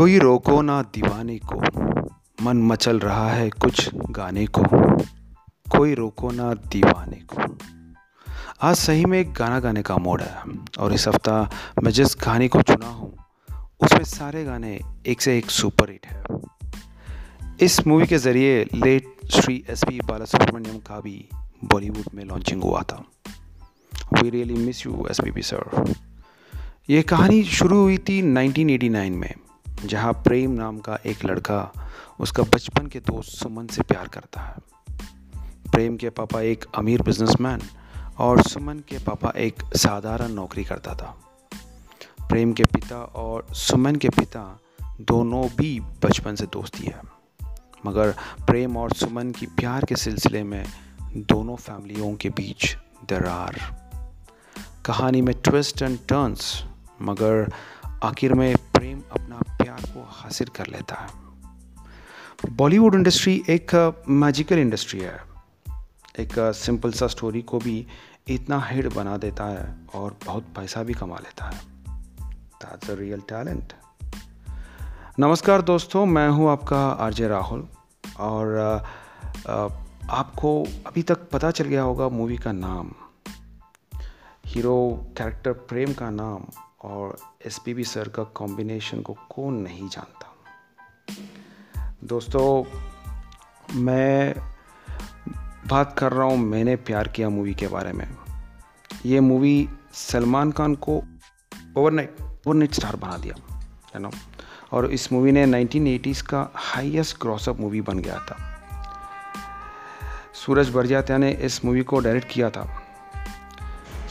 कोई रोको ना दीवाने को। मन मचल रहा है कुछ गाने को। कोई रोको ना दीवाने को। आज सही में एक गाना गाने का मोड है और इस हफ़्ता मैं जिस गाने को चुना हूँ, उसमें सारे गाने एक से एक सुपर हिट है। इस मूवी के ज़रिए late Shri S P Balasubrahmanyam का भी बॉलीवुड में लॉन्चिंग हुआ था। We really miss you S P B sir ये कहानी शुरू हुई थी 1989 में। जहाँ प्रेम नाम का एक लड़का उसका बचपन के दोस्त सुमन से प्यार करता है। प्रेम के पापा एक अमीर बिजनेसमैन और सुमन के पापा एक साधारण नौकरी करता था। प्रेम के पिता और सुमन के पिता दोनों भी बचपन से दोस्ती है। मगर प्रेम और सुमन की प्यार के सिलसिले में दोनों फैमिलियों के बीच दरार। कहानी में ट्विस्ट एंड टर्न्स, मगर आखिर में प्रेम हासिल कर लेता है। बॉलीवुड इंडस्ट्री एक मैजिकल इंडस्ट्री है। एक सिंपल सा स्टोरी को भी इतना हिट बना देता है और बहुत पैसा भी कमा लेता है। दैट्स अ रियल टैलेंट नमस्कार दोस्तों, मैं हूँ आपका आरजे राहुल और आपको अभी तक पता चल गया होगा मूवी का नाम। हीरो कैरेक्टर प्रेम का नाम। और एसपीबी सर का कॉम्बिनेशन को कौन नहीं जानता? दोस्तों, मैं बात कर रहा हूँ मैंने प्यार किया मूवी के बारे में। ये मूवी सलमान खान को ओवरनाइट ओवरनाइट स्टार बना दिया है ना और इस मूवी ने 1980s का हाईएस्ट क्रॉसअप मूवी बन गया था। सूरज बरजात्या ने इस मूवी को डायरेक्ट किया था।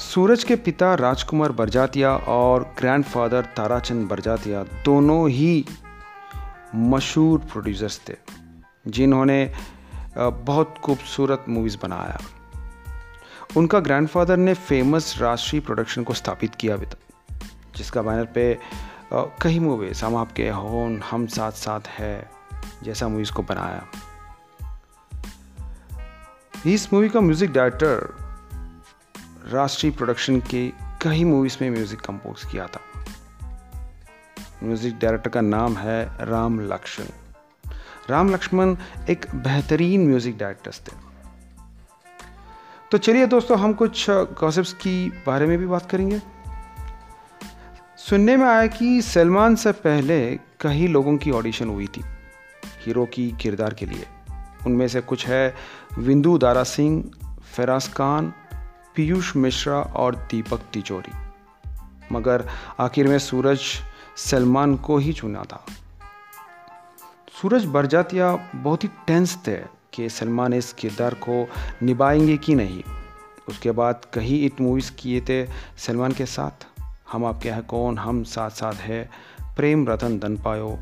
सूरज के पिता राजकुमार बरजातिया और ग्रैंडफादर ताराचंद बरजातिया दोनों ही मशहूर प्रोड्यूसर्स थे, जिन्होंने बहुत खूबसूरत मूवीज़ बनाया। उनका ग्रैंडफादर ने फ़ेमस राष्ट्रीय प्रोडक्शन को स्थापित किया भी था, जिसका बैनर पे कई मूवीज़ हम आपके होन, हम साथ साथ है, जैसा मूवीज़ को बनाया। इस मूवी का म्यूज़िक डायरेक्टर राष्ट्रीय प्रोडक्शन के कई मूवीज़ में म्यूज़िक कंपोज किया था। म्यूज़िक डायरेक्टर का नाम है राम लक्ष्मण। राम लक्ष्मण एक बेहतरीन म्यूज़िक डायरेक्टर्स थे। तो चलिए दोस्तों, हम कुछ गॉसिप्स की बारे में भी बात करेंगे। सुनने में आया कि सलमान से पहले कई लोगों की ऑडिशन हुई थी, हीरो की किरदार के लिए। उनमें से कुछ है विंदु दारा सिंह, फराज खान पीयूष मिश्रा और दीपक तिजोरी। मगर आखिर में सूरज सलमान को ही चुना था। सूरज बरजातिया बहुत ही टेंस थे कि सलमान इस किरदार को निभाएँगे कि नहीं। उसके बाद कई इट मूवीज़ किए थे सलमान के साथ। हम आपके हैं कौन? हम साथ साथ है। प्रेम रतन धन पायो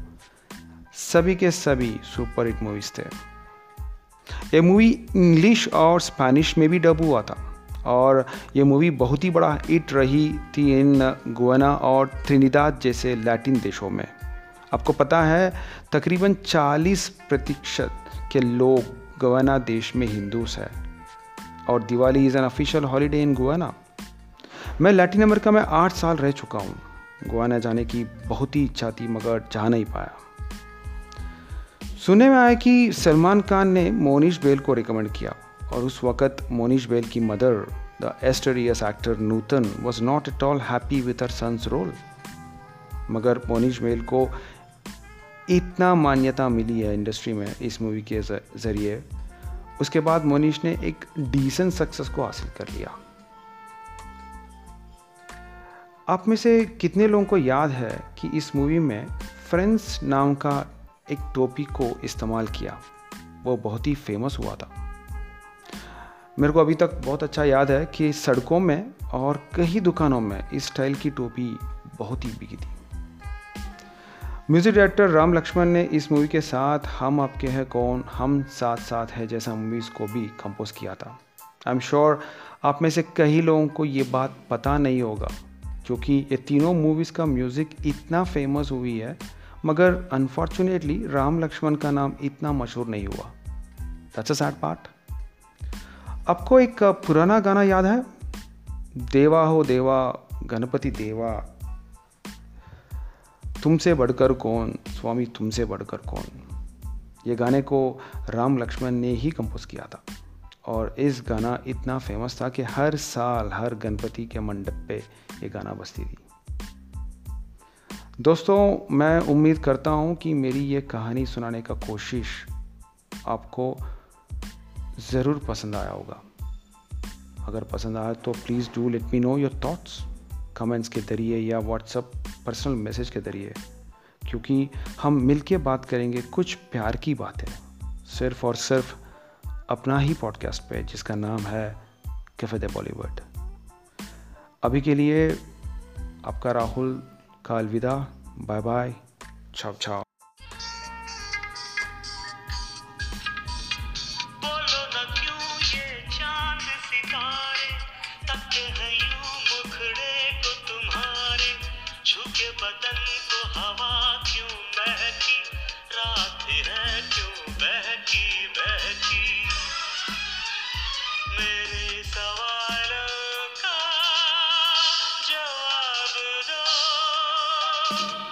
सभी के सभी सुपर हिट मूवीज़ थे। ये मूवी इंग्लिश और स्पेनिश में भी डब हुआ था। और ये मूवी बहुत ही बड़ा हिट रही थी इन गुआना और त्रिनिदाद जैसे लैटिन देशों में। आपको पता है, तकरीबन 40 प्रतिशत के लोग गुआना देश में हिंदूस है। और Diwali is an official holiday in Guyana मैं लैटिन अमेरिका में आठ साल रह चुका हूँ। गुआना जाने की बहुत ही इच्छा थी, मगर जा नहीं पाया। सुनने में आया कि सलमान खान ने मोनिश बेल को रिकमेंड किया। और उस वक़्त मोनिश बेल की mother the illustrious actor Nutan was not at all happy with her son's role मगर मोनिश बेल को इतना मान्यता मिली है इंडस्ट्री में इस मूवी के ज़रिए। उसके बाद मोनिश ने एक डिसेंट सक्सेस को हासिल कर लिया। आप में से कितने लोगों को याद है कि इस मूवी में फ्रेंड्स नाम का एक टोपी को इस्तेमाल किया? वो बहुत ही फ़ेमस हुआ था। मेरे को अभी तक बहुत अच्छा याद है कि सड़कों में और कई दुकानों में इस स्टाइल की टोपी बहुत ही बिकी थी। म्यूज़िक डायरेक्टर राम लक्ष्मण ने इस मूवी के साथ हम आपके हैं कौन, हम साथ साथ है जैसा मूवीज़ को भी कंपोज किया था। आई एम श्योर आप में से कई लोगों को ये बात पता नहीं होगा क्योंकि ये तीनों मूवीज़ का म्यूज़िक इतना फ़ेमस हुई है, मगर अनफॉर्चुनेटली राम लक्ष्मण का नाम इतना मशहूर नहीं हुआ। दैट्स अ सैड पार्ट आपको एक पुराना गाना याद है? देवा हो देवा, गणपति देवा। तुमसे बढ़कर कौन, स्वामी तुमसे बढ़कर कौन? ये गाने को राम लक्ष्मण ने ही कंपोज किया था। और इस गाना इतना फ़ेमस था कि हर साल हर गणपति के मंडप पे ये गाना बजती थी। दोस्तों, मैं उम्मीद करता हूँ कि मेरी ये कहानी सुनाने का कोशिश आपको ज़रूर पसंद आया होगा। अगर पसंद आया तो please do let me know your thoughts comments के ज़रिए या व्हाट्सअप पर्सनल मैसेज के ज़रिए। क्योंकि हम मिल के बात करेंगे, कुछ प्यार की बातें, सिर्फ़ और सिर्फ़ अपना ही पॉडकास्ट पे, जिसका नाम है कैफ़े दे बॉलीवुड अभी के लिए आपका राहुल का अलविदा बाय बाय छाव छाव बदन को हवा क्यों महकी रात है क्यों बहकी बहकी? मेरे सवालों का जवाब दो।